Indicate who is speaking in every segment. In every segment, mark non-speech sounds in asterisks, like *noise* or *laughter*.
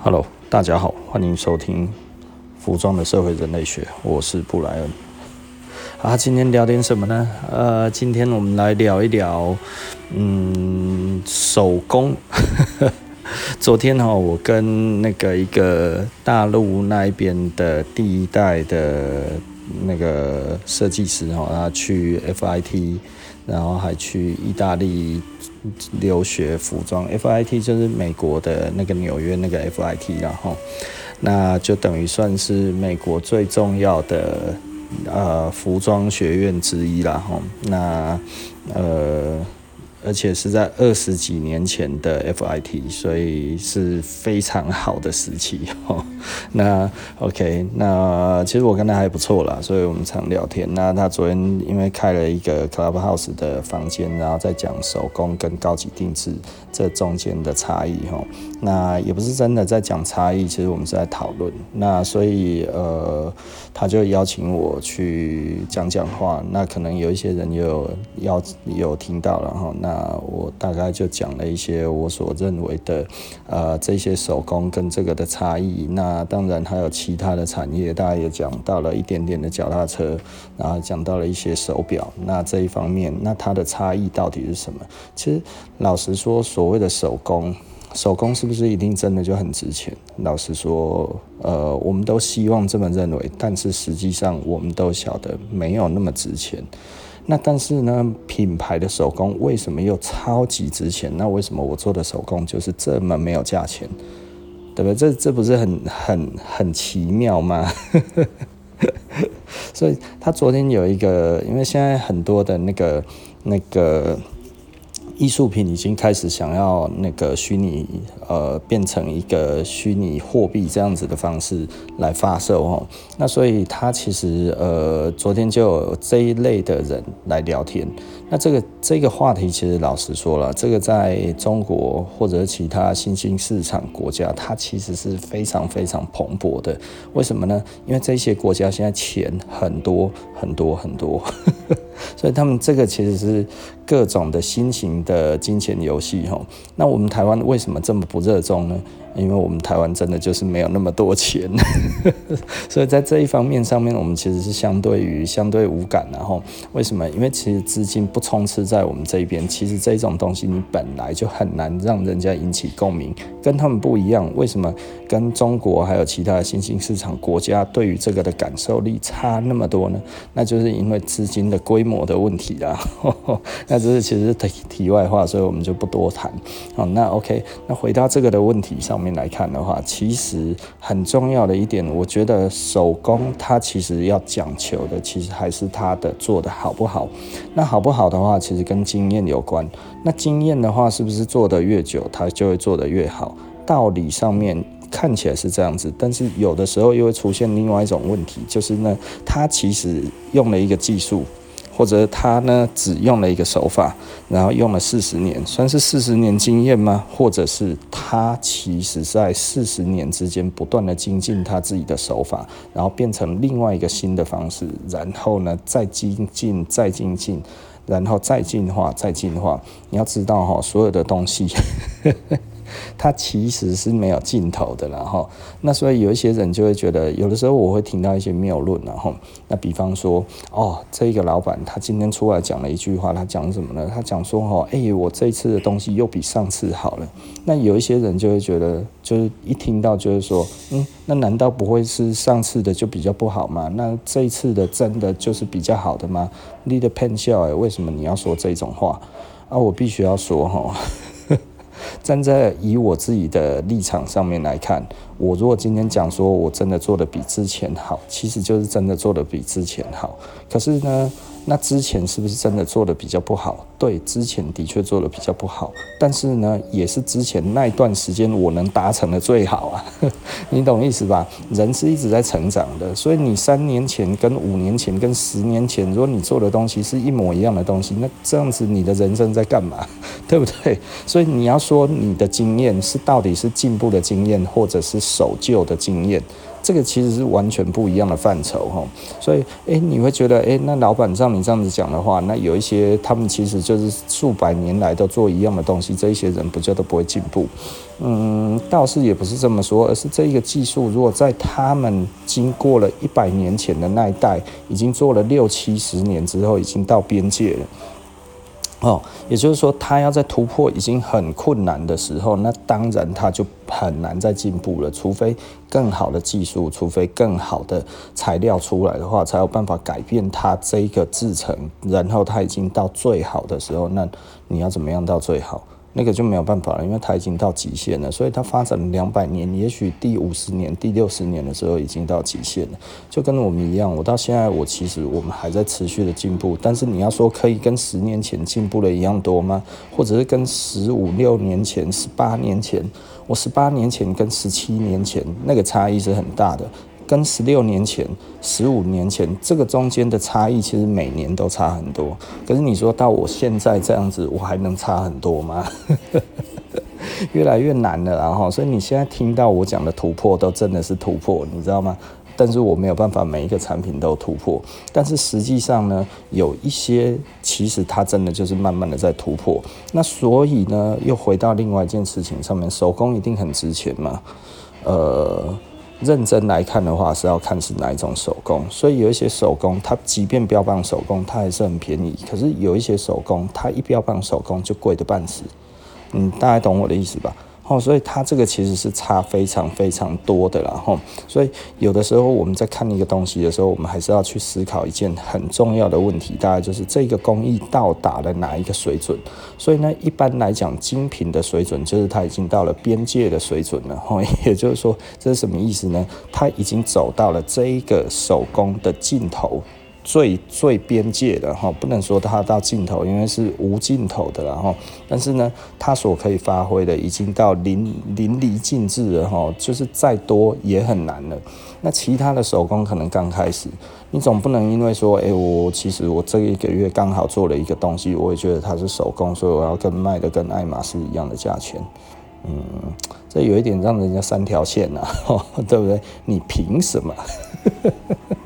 Speaker 1: Hello，大家好，欢迎收听《服装的社会人类学》，我是布莱恩。啊，今天聊点什么呢？呃，今天我们来聊一聊，嗯，手工。*laughs* 昨天哈，我跟那个一个大陆那一边的第一代的那个设计师哈，他去 FIT，然后还去意大利。留学服装，FIT 就是美国的那个纽约那个 FIT，然后那就等于算是美国最重要的呃服装学院之一啦，吼，那呃。而且是在二十几年前的 FIT，所以是非常好的时期哦。*laughs* 那 OK，那其实我跟他还不错啦，所以我们常聊天。那他昨天因为开了一个 Clubhouse 的房间，然后在讲手工跟高级定制这中间的差异哈。那也不是真的在讲差异，其实我们是在讨论。那所以呃，他就邀请我去讲讲话。那可能有一些人有要有听到了哈。那我大概就讲了一些我所认为的，呃，这些手工跟这个的差异。那当然还有其他的产业，大家也讲到了一点点的脚踏车，然后讲到了一些手表。那这一方面，那它的差异到底是什么？其实老实说，所所谓的手工，手工是不是一定真的就很值钱？老实说，呃，我们都希望这么认为，但是实际上我们都晓得没有那么值钱。那但是呢，品牌的手工为什么又超级值钱？那为什么我做的手工就是这么没有价钱？对不对？这这不是很很很奇妙吗？*laughs* 所以他昨天有一个，因为现在很多的那个那个。艺术品已经开始想要那个虚拟，呃，变成一个虚拟货币这样子的方式来发售哦。那所以他其实呃，昨天就有这一类的人来聊天。那这个这个话题其实老实说了，这个在中国或者其他新兴市场国家，它其实是非常非常蓬勃的。为什么呢？因为这些国家现在钱很多很多很多，*laughs* 所以他们这个其实是各种的新型的金钱游戏哈。那我们台湾为什么这么不热衷呢？因为我们台湾真的就是没有那么多钱，*laughs* 所以在这一方面上面，我们其实是相对于相对无感。然后为什么？因为其实资金不充斥在我们这边，其实这种东西你本来就很难让人家引起共鸣，跟他们不一样。为什么？跟中国还有其他的新兴市场国家对于这个的感受力差那么多呢？那就是因为资金的规模的问题啦。*laughs* 那这是其实是题题外话，所以我们就不多谈。好，那 OK，那回到这个的问题上面。来看的话，其实很重要的一点，我觉得手工它其实要讲求的，其实还是它的做的好不好。那好不好的话，其实跟经验有关。那经验的话，是不是做得越久，它就会做得越好？道理上面看起来是这样子，但是有的时候又会出现另外一种问题，就是呢，它其实用了一个技术。或者他呢，只用了一个手法，然后用了四十年，算是四十年经验吗？或者是他其实在四十年之间不断的精进他自己的手法，然后变成另外一个新的方式，然后呢再精进、再精进，然后再进化、再进化。你要知道哈，所有的东西。它其实是没有尽头的，然后那所以有一些人就会觉得，有的时候我会听到一些谬论，然后那比方说，哦，这个老板他今天出来讲了一句话，他讲什么呢？他讲说，哦，哎，我这次的东西又比上次好了。那有一些人就会觉得，就是一听到就是说，嗯，那难道不会是上次的就比较不好吗？那这一次的真的就是比较好的吗？你的骗笑哎，为什么你要说这种话？啊，我必须要说哈。站在以我自己的立场上面来看，我如果今天讲说我真的做的比之前好，其实就是真的做的比之前好。可是呢，那之前是不是真的做的比较不好？对，之前的确做的比较不好，但是呢，也是之前那一段时间我能达成的最好啊，*laughs* 你懂意思吧？人是一直在成长的，所以你三年前跟五年前跟十年前，如果你做的东西是一模一样的东西，那这样子你的人生在干嘛？*laughs* 对不对？所以你要说你的经验是到底是进步的经验，或者是守旧的经验。这个其实是完全不一样的范畴哈，所以诶，你会觉得诶，那老板照你这样子讲的话，那有一些他们其实就是数百年来都做一样的东西，这一些人不就都不会进步？嗯，倒是也不是这么说，而是这一个技术如果在他们经过了一百年前的那一代，已经做了六七十年之后，已经到边界了。哦，也就是说，他要在突破已经很困难的时候，那当然他就很难再进步了。除非更好的技术，除非更好的材料出来的话，才有办法改变它这个制成。然后它已经到最好的时候，那你要怎么样到最好？那个就没有办法了，因为它已经到极限了，所以它发展了两百年，也许第五十年、第六十年的时候已经到极限了，就跟我们一样。我到现在，我其实我们还在持续的进步，但是你要说可以跟十年前进步的一样多吗？或者是跟十五六年前、十八年前，我十八年前跟十七年前那个差异是很大的。跟十六年前、十五年前这个中间的差异，其实每年都差很多。可是你说到我现在这样子，我还能差很多吗？*laughs* 越来越难了，然后，所以你现在听到我讲的突破，都真的是突破，你知道吗？但是我没有办法每一个产品都突破。但是实际上呢，有一些其实它真的就是慢慢的在突破。那所以呢，又回到另外一件事情上面，手工一定很值钱嘛？呃。认真来看的话，是要看是哪一种手工。所以有一些手工，它即便标榜手工，它还是很便宜。可是有一些手工，它一标榜手工就贵的半死。嗯，大家懂我的意思吧？哦，所以它这个其实是差非常非常多的啦，吼。所以有的时候我们在看一个东西的时候，我们还是要去思考一件很重要的问题，大概就是这个工艺到达了哪一个水准。所以呢，一般来讲，精品的水准就是它已经到了边界的水准了，吼。*laughs* 也就是说，这是什么意思呢？它已经走到了这一个手工的尽头。最最边界的哈，不能说它到尽头，因为是无尽头的了哈。但是呢，它所可以发挥的已经到淋淋漓尽致了哈，就是再多也很难了。那其他的手工可能刚开始，你总不能因为说，哎、我其实我这一个月刚好做了一个东西，我也觉得它是手工，所以我要跟卖的跟爱马仕一样的价钱。嗯，这有一点让人家三条线呐，*laughs* 对不对？你凭什么？*laughs*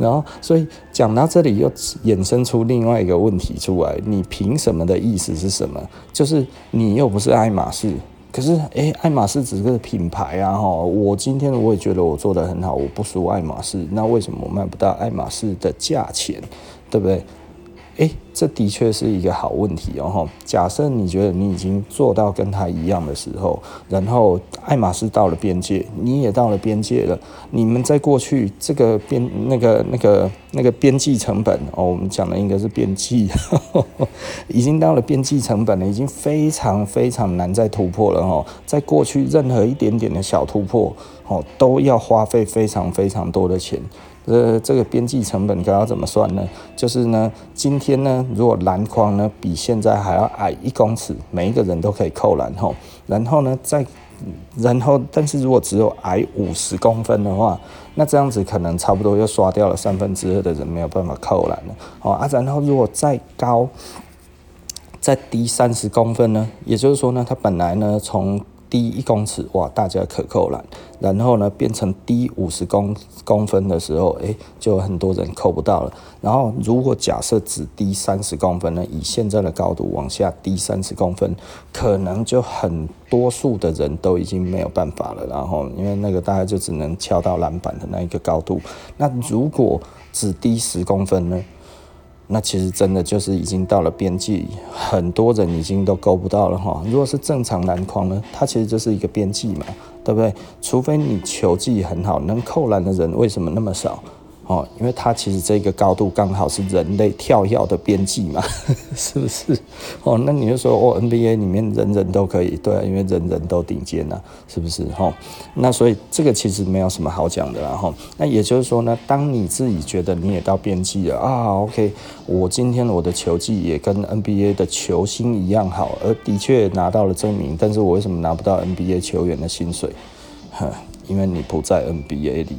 Speaker 1: 然后，所以讲到这里又衍生出另外一个问题出来：你凭什么的意思是什么？就是你又不是爱马仕，可是诶，爱马仕只是个品牌啊！哈，我今天我也觉得我做得很好，我不输爱马仕，那为什么我卖不到爱马仕的价钱？对不对？诶，这的确是一个好问题哦。假设你觉得你已经做到跟他一样的时候，然后爱马仕到了边界，你也到了边界了。你们在过去这个边那个那个那个边际成本哦，我们讲的应该是边际，*laughs* 已经到了边际成本了，已经非常非常难再突破了哦。在过去任何一点点的小突破哦，都要花费非常非常多的钱。呃，这个边际成本该要怎么算呢？就是呢，今天呢，如果篮筐呢比现在还要矮一公尺，每一个人都可以扣篮吼。然后呢，再然后，但是如果只有矮五十公分的话，那这样子可能差不多又刷掉了三分之二的人没有办法扣篮了。哦啊，然后如果再高再低三十公分呢，也就是说呢，它本来呢从低一公尺哇，大家可扣篮，然后呢变成低五十公公分的时候，诶，就很多人扣不到了。然后如果假设只低三十公分呢，以现在的高度往下低三十公分，可能就很多数的人都已经没有办法了。然后因为那个大概就只能敲到篮板的那一个高度。那如果只低十公分呢？那其实真的就是已经到了边际，很多人已经都够不到了哈。如果是正常篮筐呢，它其实就是一个边际嘛，对不对？除非你球技很好，能扣篮的人为什么那么少？哦，因为它其实这个高度刚好是人类跳跃的边际嘛，*laughs* 是不是？哦，那你就说哦，NBA 里面人人都可以，对啊，因为人人都顶尖呐，是不是？哦，那所以这个其实没有什么好讲的啦，哈。那也就是说呢，当你自己觉得你也到边际了啊，OK，我今天我的球技也跟 NBA 的球星一样好，而的确拿到了证明，但是我为什么拿不到 NBA 球员的薪水？哈，*laughs* 因为你不在 NBA 里。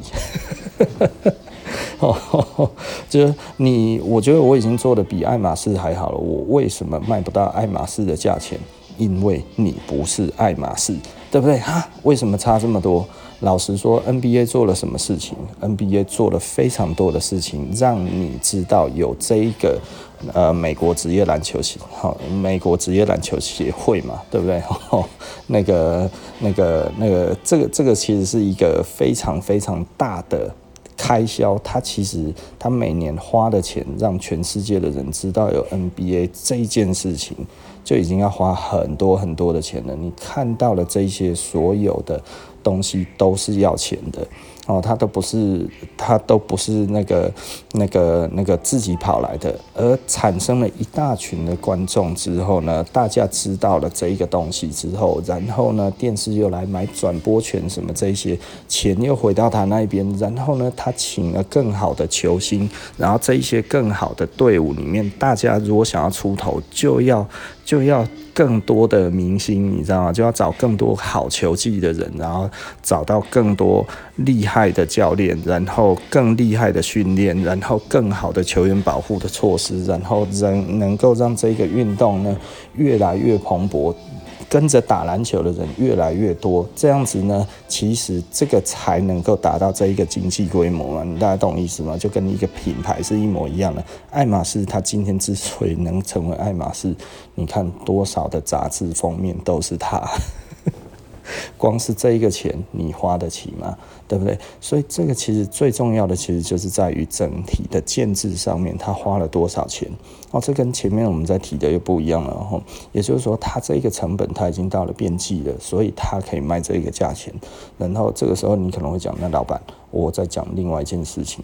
Speaker 1: 哦，*laughs* 就是你，我觉得我已经做的比爱马仕还好了。我为什么卖不到爱马仕的价钱？因为你不是爱马仕，对不对？哈，为什么差这么多？老实说，NBA 做了什么事情？NBA 做了非常多的事情，让你知道有这一个呃美国职业篮球协，好，美国职业篮球协会嘛，对不对？哦，*laughs* 那个、那个、那个，这个、这个其实是一个非常非常大的。开销，他其实他每年花的钱，让全世界的人知道有 NBA 这件事情，就已经要花很多很多的钱了。你看到了这些所有的东西，都是要钱的。哦，他都不是，他都不是那个、那个、那个自己跑来的，而产生了一大群的观众之后呢，大家知道了这一个东西之后，然后呢，电视又来买转播权什么这些，钱又回到他那边，然后呢，他请了更好的球星，然后这一些更好的队伍里面，大家如果想要出头，就要。就要更多的明星，你知道吗？就要找更多好球技的人，然后找到更多厉害的教练，然后更厉害的训练，然后更好的球员保护的措施，然后能能够让这个运动呢越来越蓬勃。跟着打篮球的人越来越多，这样子呢，其实这个才能够达到这一个经济规模嘛，你大家懂意思吗？就跟一个品牌是一模一样的。爱马仕它今天之所以能成为爱马仕，你看多少的杂志封面都是它。光是这一个钱，你花得起吗？对不对？所以这个其实最重要的，其实就是在于整体的建制上面，他花了多少钱哦。这跟前面我们在提的又不一样了哈。也就是说，他这个成本他已经到了边际了，所以他可以卖这个价钱。然后这个时候你可能会讲，那老板，我在讲另外一件事情，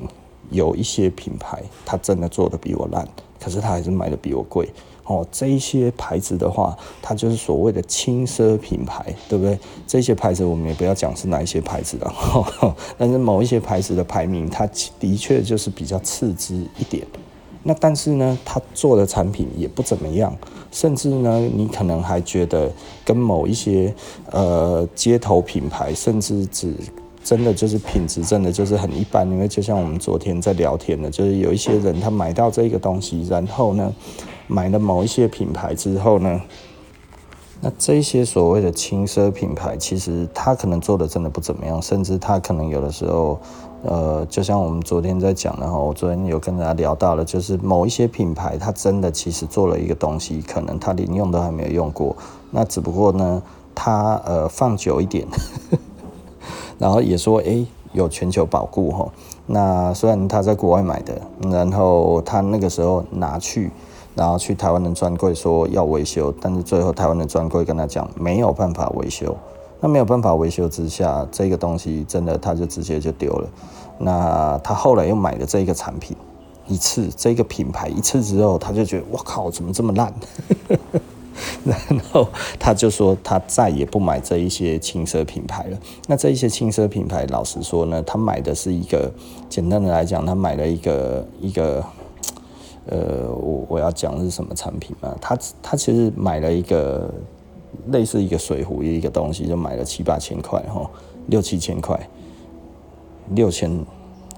Speaker 1: 有一些品牌他真的做得比我烂，可是他还是卖得比我贵。哦，这一些牌子的话，它就是所谓的轻奢品牌，对不对？这些牌子我们也不要讲是哪一些牌子的，*laughs* 但是某一些牌子的排名，它的确就是比较次之一点。那但是呢，它做的产品也不怎么样，甚至呢，你可能还觉得跟某一些呃街头品牌，甚至只真的就是品质真的就是很一般。因为就像我们昨天在聊天的，就是有一些人他买到这个东西，然后呢。买了某一些品牌之后呢，那这些所谓的轻奢品牌，其实他可能做的真的不怎么样，甚至他可能有的时候，呃，就像我们昨天在讲的哈，我昨天有跟大家聊到了，就是某一些品牌，他真的其实做了一个东西，可能他连用都还没有用过，那只不过呢，他呃放久一点，*laughs* 然后也说诶有全球保固哈，那虽然他在国外买的，然后他那个时候拿去。然后去台湾的专柜说要维修，但是最后台湾的专柜跟他讲没有办法维修。那没有办法维修之下，这个东西真的他就直接就丢了。那他后来又买了这个产品一次，这个品牌一次之后，他就觉得我靠，怎么这么烂？然后他就说他再也不买这一些轻奢品牌了。那这一些轻奢品牌，老实说呢，他买的是一个简单的来讲，他买了一个一个。呃，我我要讲的是什么产品嘛？他他其实买了一个类似一个水壶一个东西，就买了七八千块哈，六七千块，六千，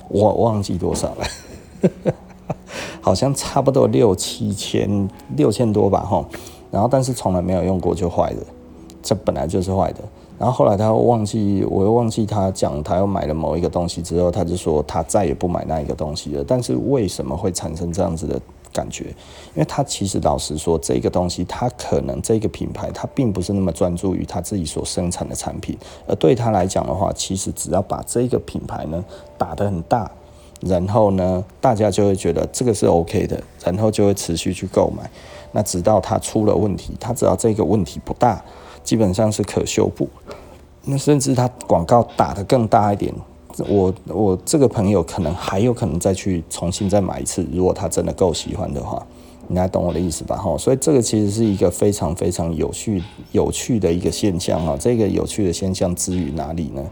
Speaker 1: 我忘记多少了，好像差不多六七千，六千多吧哈。然后但是从来没有用过就坏了，这本来就是坏的。然后后来他又忘记，我又忘记他讲，他又买了某一个东西之后，他就说他再也不买那一个东西了。但是为什么会产生这样子的感觉？因为他其实老实说，这个东西他可能这个品牌他并不是那么专注于他自己所生产的产品，而对他来讲的话，其实只要把这个品牌呢打得很大，然后呢大家就会觉得这个是 OK 的，然后就会持续去购买。那直到他出了问题，他只要这个问题不大。基本上是可修补，那甚至他广告打得更大一点，我我这个朋友可能还有可能再去重新再买一次，如果他真的够喜欢的话，你来懂我的意思吧？哈，所以这个其实是一个非常非常有趣有趣的一个现象哈。这个有趣的现象之于哪里呢？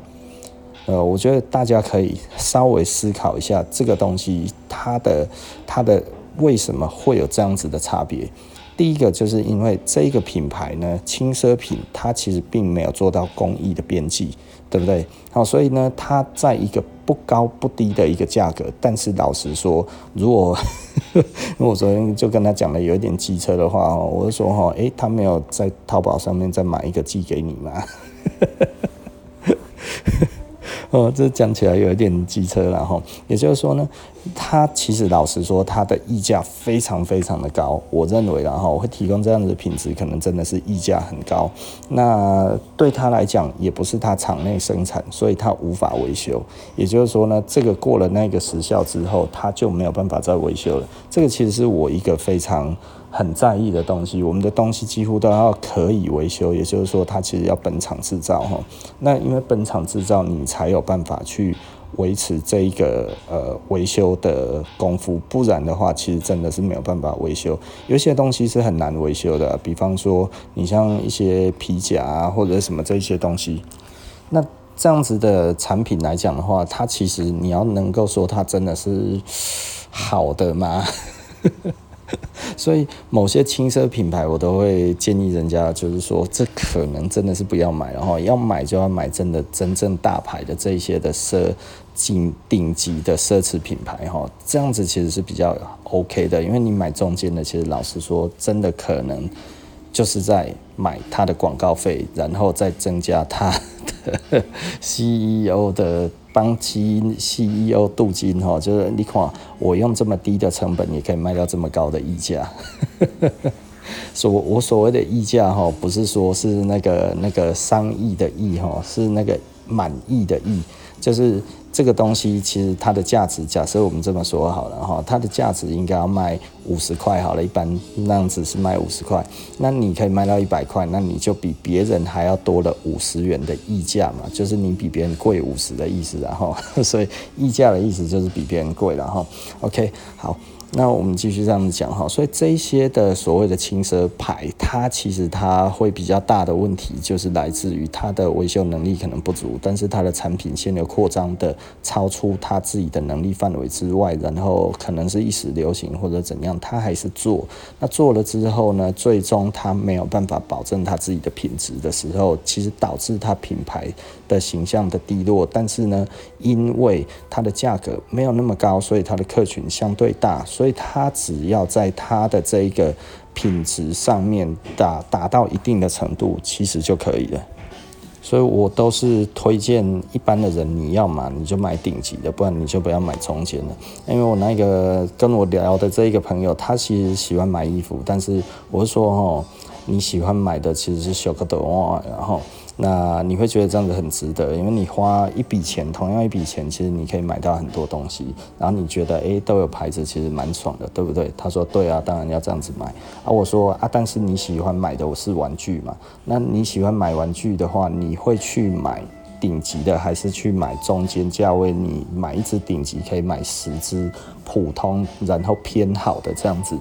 Speaker 1: 呃，我觉得大家可以稍微思考一下这个东西，它的它的为什么会有这样子的差别？第一个就是因为这个品牌呢，轻奢品，它其实并没有做到工艺的边际，对不对？好，所以呢，它在一个不高不低的一个价格。但是老实说，如果 *laughs* 如果昨天就跟他讲了有一点机车的话哦，我就说哈，诶，他没有在淘宝上面再买一个寄给你吗？哦，这讲起来有一点机车了哈。也就是说呢，它其实老实说，它的溢价非常非常的高。我认为，然后会提供这样子的品质，可能真的是溢价很高。那对他来讲，也不是他厂内生产，所以他无法维修。也就是说呢，这个过了那个时效之后，他就没有办法再维修了。这个其实是我一个非常。很在意的东西，我们的东西几乎都要可以维修，也就是说，它其实要本厂制造哈。那因为本厂制造，你才有办法去维持这一个呃维修的功夫，不然的话，其实真的是没有办法维修。有些东西是很难维修的，比方说你像一些皮夹啊，或者什么这些东西，那这样子的产品来讲的话，它其实你要能够说它真的是好的吗？*laughs* 所以某些轻奢品牌，我都会建议人家，就是说，这可能真的是不要买，然后要买就要买真的真正大牌的这些的奢顶顶级的奢侈品牌哈，这样子其实是比较 OK 的，因为你买中间的，其实老实说，真的可能就是在买它的广告费，然后再增加它的 *laughs* CEO 的。帮其 CEO 镀金哈，就是你看我用这么低的成本也可以卖到这么高的溢价，所我所谓的溢价哈，不是说是那个那个商议的议哈，是那个满意的意，就是。这个东西其实它的价值，假设我们这么说好了哈，它的价值应该要卖五十块好了，一般那样子是卖五十块，那你可以卖到一百块，那你就比别人还要多了五十元的溢价嘛，就是你比别人贵五十的意思，然 *laughs* 后所以溢价的意思就是比别人贵了哈。OK，好。那我们继续这样子讲哈，所以这些的所谓的轻奢牌，它其实它会比较大的问题，就是来自于它的维修能力可能不足，但是它的产品线的扩张的超出它自己的能力范围之外，然后可能是一时流行或者怎样，它还是做。那做了之后呢，最终它没有办法保证它自己的品质的时候，其实导致它品牌的形象的低落。但是呢，因为它的价格没有那么高，所以它的客群相对大。所以它只要在它的这一个品质上面达达到一定的程度，其实就可以了。所以我都是推荐一般的人，你要嘛你就买顶级的，不然你就不要买中间的。因为我那个跟我聊的这一个朋友，他其实喜欢买衣服，但是我是说齁，你喜欢买的其实是小个的哇，然后。那你会觉得这样子很值得，因为你花一笔钱，同样一笔钱，其实你可以买到很多东西，然后你觉得诶、都有牌子，其实蛮爽的，对不对？他说对啊，当然要这样子买啊。我说啊，但是你喜欢买的我是玩具嘛？那你喜欢买玩具的话，你会去买顶级的，还是去买中间价位？你买一只顶级可以买十只普通，然后偏好的这样子。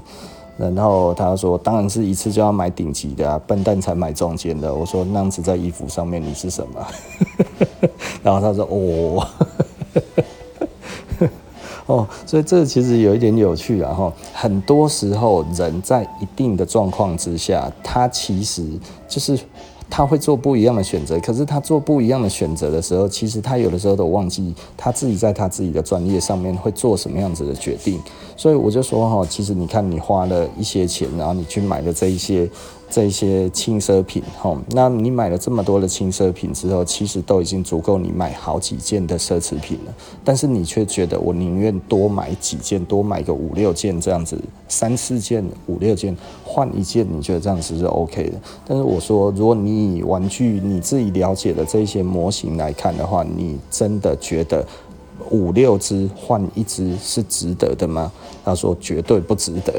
Speaker 1: 然后他说：“当然是一次就要买顶级的啊，笨蛋才买中间的。”我说：“那样子在衣服上面你是什么？” *laughs* 然后他说：“哦，*laughs* 哦，所以这其实有一点有趣啊。哈，很多时候人在一定的状况之下，他其实就是。”他会做不一样的选择，可是他做不一样的选择的时候，其实他有的时候都忘记他自己在他自己的专业上面会做什么样子的决定。所以我就说哈，其实你看你花了一些钱，然后你去买了这一些。这些轻奢品，吼，那你买了这么多的轻奢品之后，其实都已经足够你买好几件的奢侈品了。但是你却觉得我宁愿多买几件，多买个五六件这样子，三四件、五六件换一件，你觉得这样子是 OK 的？但是我说，如果你以玩具你自己了解的这些模型来看的话，你真的觉得五六只换一只是值得的吗？他说绝对不值得。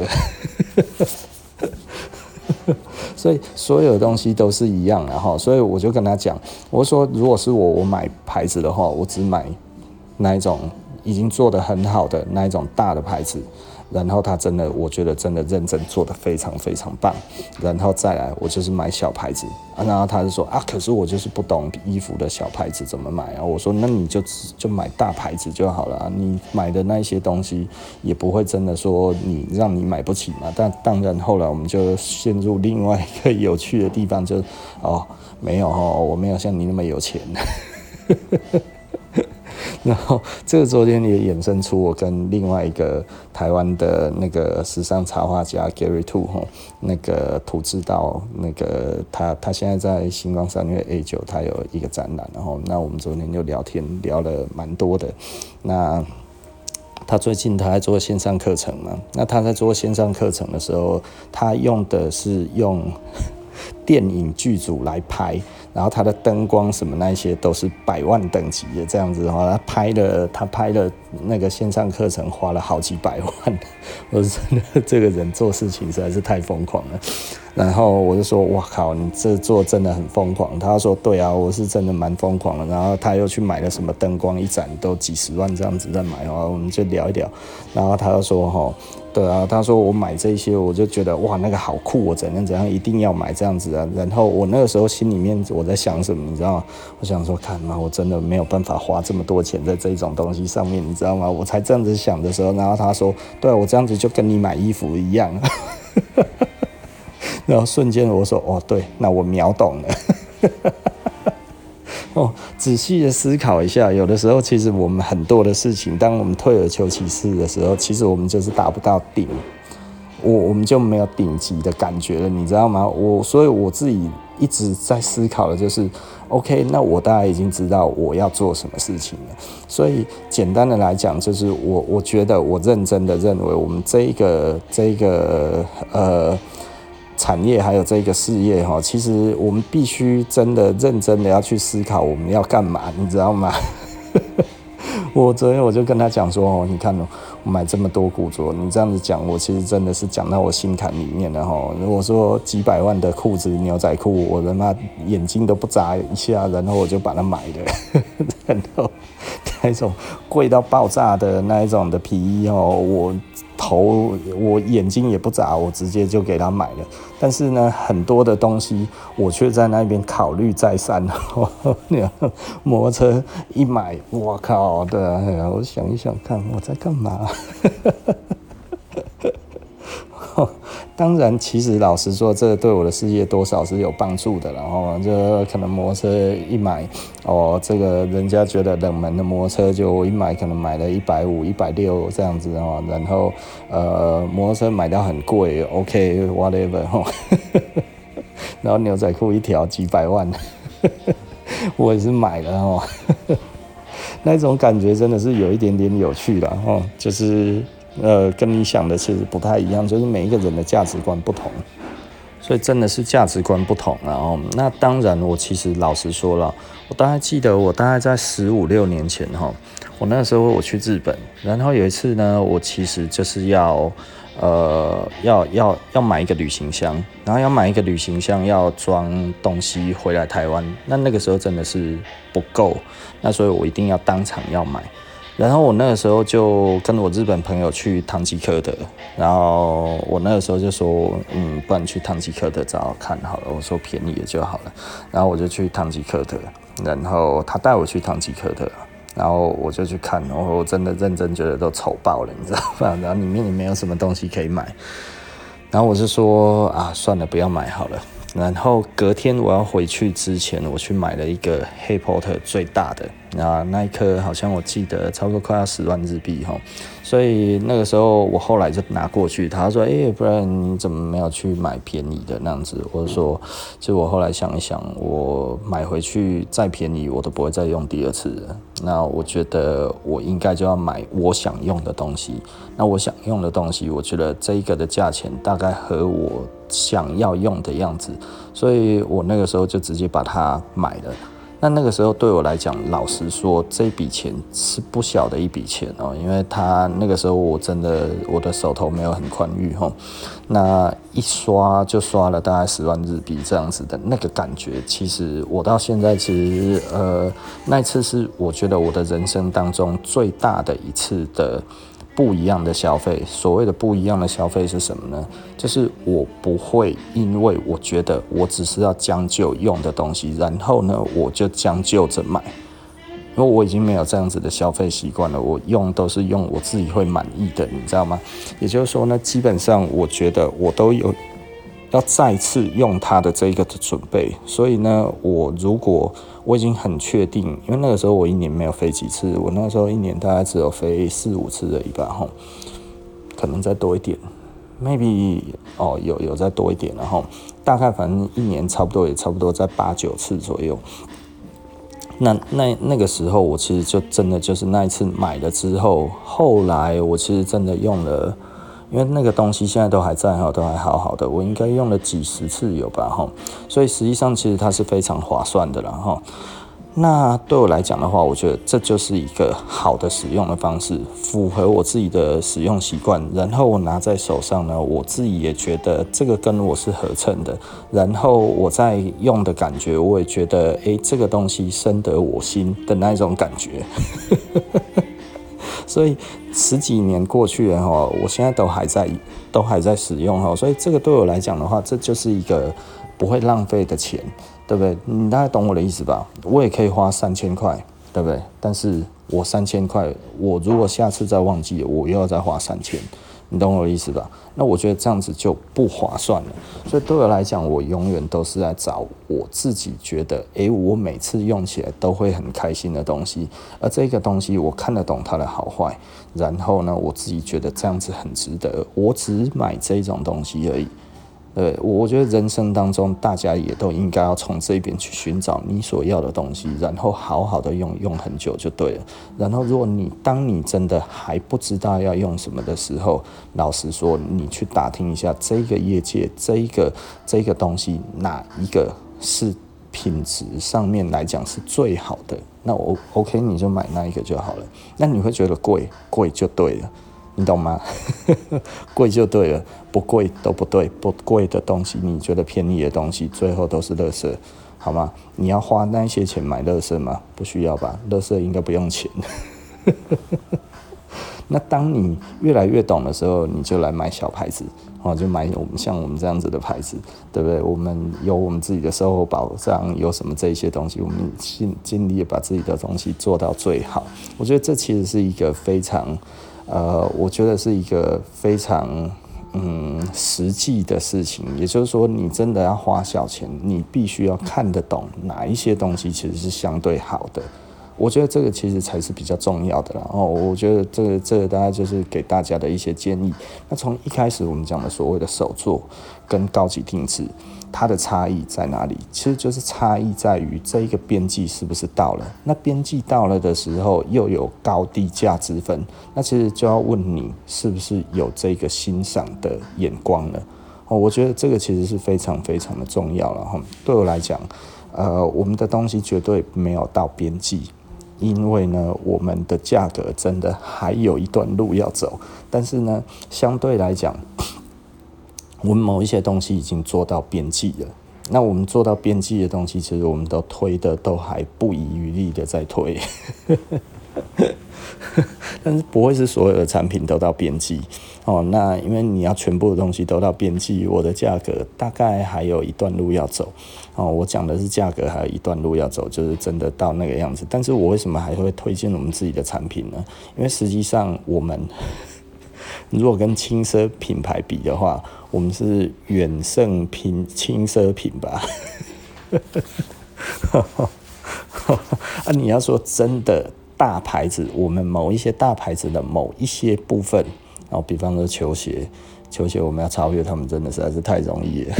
Speaker 1: *laughs* 所以所有东西都是一样的哈，所以我就跟他讲，我说如果是我，我买牌子的话，我只买那一种已经做得很好的那一种大的牌子。然后他真的，我觉得真的认真做得非常非常棒。然后再来，我就是买小牌子啊。然后他就说啊，可是我就是不懂衣服的小牌子怎么买啊。我说那你就就买大牌子就好了。你买的那些东西也不会真的说你让你买不起嘛。但当然后来我们就陷入另外一个有趣的地方，就哦没有哦，我没有像你那么有钱。然后这个昨天也衍生出我跟另外一个台湾的那个时尚插画家 Gary Two 哈，那个图知道那个他他现在在星光三月 A 九，他有一个展览，然后那我们昨天就聊天聊了蛮多的。那他最近他在做线上课程嘛？那他在做线上课程的时候，他用的是用 *laughs* 电影剧组来拍。然后他的灯光什么那些都是百万等级的这样子的话，他拍了他拍了那个线上课程花了好几百万，*laughs* 我说真的这个人做事情实在是太疯狂了。然后我就说哇靠，你这做真的很疯狂。他说对啊，我是真的蛮疯狂的。然后他又去买了什么灯光，一盏都几十万这样子在买，然后我们就聊一聊。然后他又说哈。对啊，他说我买这些，我就觉得哇，那个好酷，我怎样怎样，一定要买这样子啊。然后我那个时候心里面我在想什么，你知道吗？我想说，看嘛，我真的没有办法花这么多钱在这种东西上面，你知道吗？我才这样子想的时候，然后他说，对啊，我这样子就跟你买衣服一样。然后瞬间我说，哦，对，那我秒懂了。*laughs* 哦，仔细的思考一下，有的时候其实我们很多的事情，当我们退而求其次的时候，其实我们就是达不到顶，我我们就没有顶级的感觉了，你知道吗？我所以我自己一直在思考的就是，OK，那我大概已经知道我要做什么事情了。所以简单的来讲，就是我我觉得我认真的认为，我们这一个这一个呃。产业还有这个事业哈，其实我们必须真的认真的要去思考我们要干嘛，你知道吗？*laughs* 我昨天我就跟他讲说哦，你看，我买这么多古着，你这样子讲，我其实真的是讲到我心坎里面了哈。如果说几百万的裤子、牛仔裤，我他妈眼睛都不眨一下，然后我就把它买了，*laughs* 然后 *laughs* 那种贵到爆炸的那一种的皮衣哦，我。头我眼睛也不眨，我直接就给他买了。但是呢，很多的东西我却在那边考虑再三。那 *laughs* 摩托车一买，我靠！的，我想一想看我在干嘛。当然，其实老实说，这对我的事业多少是有帮助的。然后就可能摩托车一买，哦，这个人家觉得冷门的摩托车，就一买可能买了一百五、一百六这样子哦。然后呃，摩托车买到很贵，OK，whatever，哦。*laughs* 然后牛仔裤一条几百万，*laughs* 我也是买了哦。*laughs* 那种感觉真的是有一点点有趣了哦，就是。呃，跟你想的其实不太一样，就是每一个人的价值观不同，所以真的是价值观不同。然后，那当然，我其实老实说了，我大概记得，我大概在十五六年前哈，我那时候我去日本，然后有一次呢，我其实就是要，呃，要要要买一个旅行箱，然后要买一个旅行箱要装东西回来台湾，那那个时候真的是不够，那所以我一定要当场要买。然后我那个时候就跟我日本朋友去唐吉诃德，然后我那个时候就说，嗯，不然去唐吉诃德找看好了。我说便宜的就好了，然后我就去唐吉诃德，然后他带我去唐吉诃德，然后我就去看，然后我真的认真觉得都丑爆了，你知道吧？然后里面也没有什么东西可以买，然后我就说啊，算了，不要买好了。然后隔天我要回去之前，我去买了一个 Harry Potter 最大的。那那一颗好像我记得差不多快要十万日币哈，所以那个时候我后来就拿过去，他说：“哎，不然你怎么没有去买便宜的那样子？”我说：“其实我后来想一想，我买回去再便宜，我都不会再用第二次了。那我觉得我应该就要买我想用的东西。那我想用的东西，我觉得这一个的价钱大概和我想要用的样子，所以我那个时候就直接把它买了。”那那个时候对我来讲，老实说，这笔钱是不小的一笔钱哦，因为他那个时候我真的我的手头没有很宽裕哈，那一刷就刷了大概十万日币这样子的那个感觉，其实我到现在其实呃，那次是我觉得我的人生当中最大的一次的。不一样的消费，所谓的不一样的消费是什么呢？就是我不会因为我觉得我只是要将就用的东西，然后呢，我就将就着买，因为我已经没有这样子的消费习惯了。我用都是用我自己会满意的，你知道吗？也就是说呢，基本上我觉得我都有要再次用它的这一个的准备。所以呢，我如果我已经很确定，因为那个时候我一年没有飞几次，我那时候一年大概只有飞四五次而已吧，吼，可能再多一点，maybe 哦，有有再多一点，然后大概反正一年差不多也差不多在八九次左右。那那那个时候，我其实就真的就是那一次买了之后，后来我其实真的用了，因为那个东西现在都还在哈，都还好好的，我应该用了几十次有吧哈，所以实际上其实它是非常划算的了哈。那对我来讲的话，我觉得这就是一个好的使用的方式，符合我自己的使用习惯。然后我拿在手上呢，我自己也觉得这个跟我是合衬的。然后我在用的感觉，我也觉得，诶，这个东西深得我心的那种感觉。*laughs* 所以十几年过去了哈，我现在都还在，都还在使用哈。所以这个对我来讲的话，这就是一个不会浪费的钱。对不对？你大概懂我的意思吧？我也可以花三千块，对不对？但是我三千块，我如果下次再忘记，我又要再花三千，你懂我的意思吧？那我觉得这样子就不划算了。所以对我来讲，我永远都是在找我自己觉得，诶，我每次用起来都会很开心的东西。而这个东西，我看得懂它的好坏，然后呢，我自己觉得这样子很值得。我只买这种东西而已。对，我觉得人生当中，大家也都应该要从这边去寻找你所要的东西，然后好好的用，用很久就对了。然后，如果你当你真的还不知道要用什么的时候，老实说，你去打听一下这个业界，这个这个东西哪一个是品质上面来讲是最好的，那我 OK，你就买那一个就好了。那你会觉得贵，贵就对了。你懂吗？*laughs* 贵就对了，不贵都不对。不贵的东西，你觉得便宜的东西，最后都是垃圾，好吗？你要花那些钱买垃圾吗？不需要吧，垃圾应该不用钱。*laughs* 那当你越来越懂的时候，你就来买小牌子，哦，就买我们像我们这样子的牌子，对不对？我们有我们自己的售后保障，有什么这些东西，我们尽尽力把自己的东西做到最好。我觉得这其实是一个非常。呃，我觉得是一个非常嗯实际的事情，也就是说，你真的要花小钱，你必须要看得懂哪一些东西其实是相对好的。我觉得这个其实才是比较重要的啦。哦，我觉得这个这个大概就是给大家的一些建议。那从一开始我们讲的所谓的手作跟高级定制，它的差异在哪里？其实就是差异在于这一个边际是不是到了。那边际到了的时候，又有高低价之分。那其实就要问你是不是有这个欣赏的眼光了。哦，我觉得这个其实是非常非常的重要了哈。对我来讲，呃，我们的东西绝对没有到边际。因为呢，我们的价格真的还有一段路要走，但是呢，相对来讲，我们某一些东西已经做到边际了。那我们做到边际的东西，其实我们都推的都还不遗余力的在推。*laughs* 但是不会是所有的产品都到边际哦。那因为你要全部的东西都到边际，我的价格大概还有一段路要走哦。我讲的是价格还有一段路要走，就是真的到那个样子。但是我为什么还会推荐我们自己的产品呢？因为实际上我们 *laughs* 如果跟轻奢品牌比的话，我们是远胜品轻奢品吧。*laughs* 啊，你要说真的。大牌子，我们某一些大牌子的某一些部分，然后比方说球鞋，球鞋我们要超越他们，真的实在是太容易了。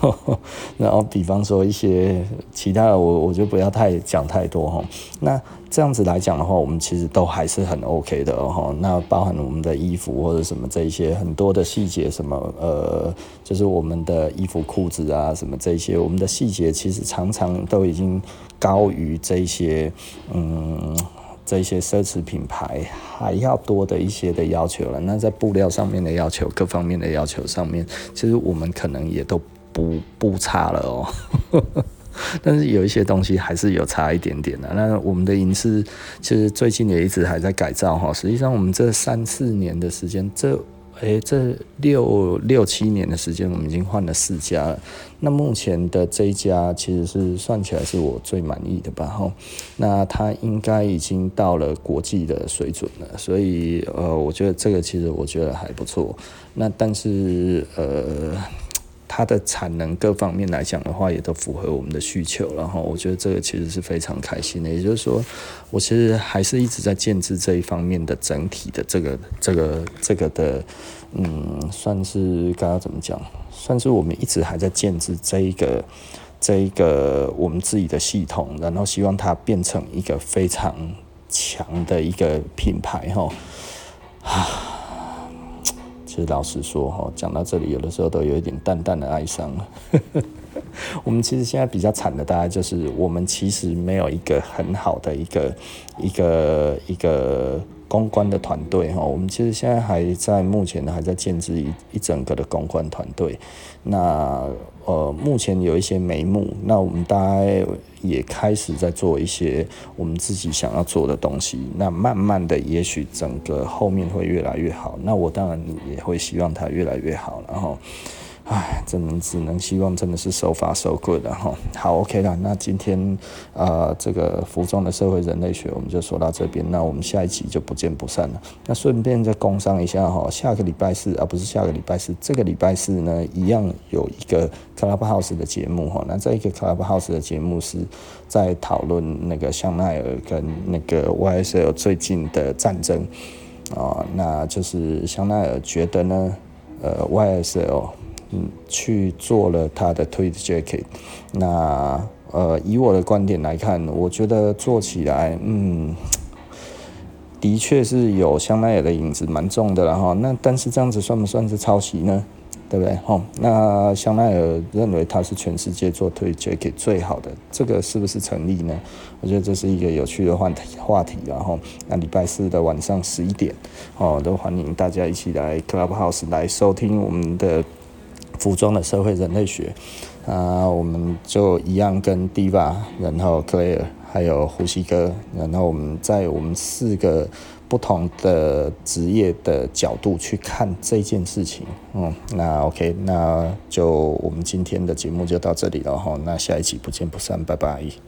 Speaker 1: *laughs* 然后比方说一些其他的，我我就不要太讲太多哈。那这样子来讲的话，我们其实都还是很 OK 的哈。那包含我们的衣服或者什么这一些很多的细节，什么呃，就是我们的衣服裤子啊什么这一些，我们的细节其实常常都已经高于这些嗯这些奢侈品牌还要多的一些的要求了。那在布料上面的要求，各方面的要求上面，其实我们可能也都。不不差了哦，*laughs* 但是有一些东西还是有差一点点的。那我们的银饰其实最近也一直还在改造哈。实际上，我们这三四年的时间，这哎、欸，这六六七年的时间，我们已经换了四家了。那目前的这一家其实是算起来是我最满意的吧？哈，那它应该已经到了国际的水准了，所以呃，我觉得这个其实我觉得还不错。那但是呃。它的产能各方面来讲的话，也都符合我们的需求。然后我觉得这个其实是非常开心的。也就是说，我其实还是一直在建制这一方面的整体的这个、这个、这个的，嗯，算是刚刚怎么讲？算是我们一直还在建制这一个、这一个我们自己的系统，然后希望它变成一个非常强的一个品牌。哈，啊。其实老实说，哈，讲到这里，有的时候都有一点淡淡的哀伤。*laughs* 我们其实现在比较惨的，大概就是我们其实没有一个很好的一个一个一个公关的团队，哈。我们其实现在还在目前还在建置一一整个的公关团队。那呃，目前有一些眉目，那我们大概也开始在做一些我们自己想要做的东西。那慢慢的，也许整个后面会越来越好。那我当然也会希望它越来越好，然后。唉，只能只能希望真的是 so far so good 的哈。好，OK 了。那今天呃，这个服装的社会人类学我们就说到这边。那我们下一集就不见不散了。那顺便再工商一下哈，下个礼拜四啊，不是下个礼拜四，这个礼拜四呢，一样有一个 Clubhouse 的节目哈。那这一个 Clubhouse 的节目是在讨论那个香奈儿跟那个 YSL 最近的战争啊。那就是香奈儿觉得呢，呃，YSL。嗯，去做了他的 Tweed Jacket，那呃，以我的观点来看，我觉得做起来，嗯，的确是有香奈儿的影子蛮重的了哈。那但是这样子算不算是抄袭呢？对不对？哈，那香奈儿认为它是全世界做 Tweed Jacket 最好的，这个是不是成立呢？我觉得这是一个有趣的话题话题。然后，那礼拜四的晚上十一点，哦，都欢迎大家一起来 Clubhouse 来收听我们的。服装的社会人类学，啊，我们就一样跟 Diva，然后 Claire，还有呼吸哥，然后我们在我们四个不同的职业的角度去看这件事情，嗯，那 OK，那就我们今天的节目就到这里了哈，那下一期不见不散，拜拜。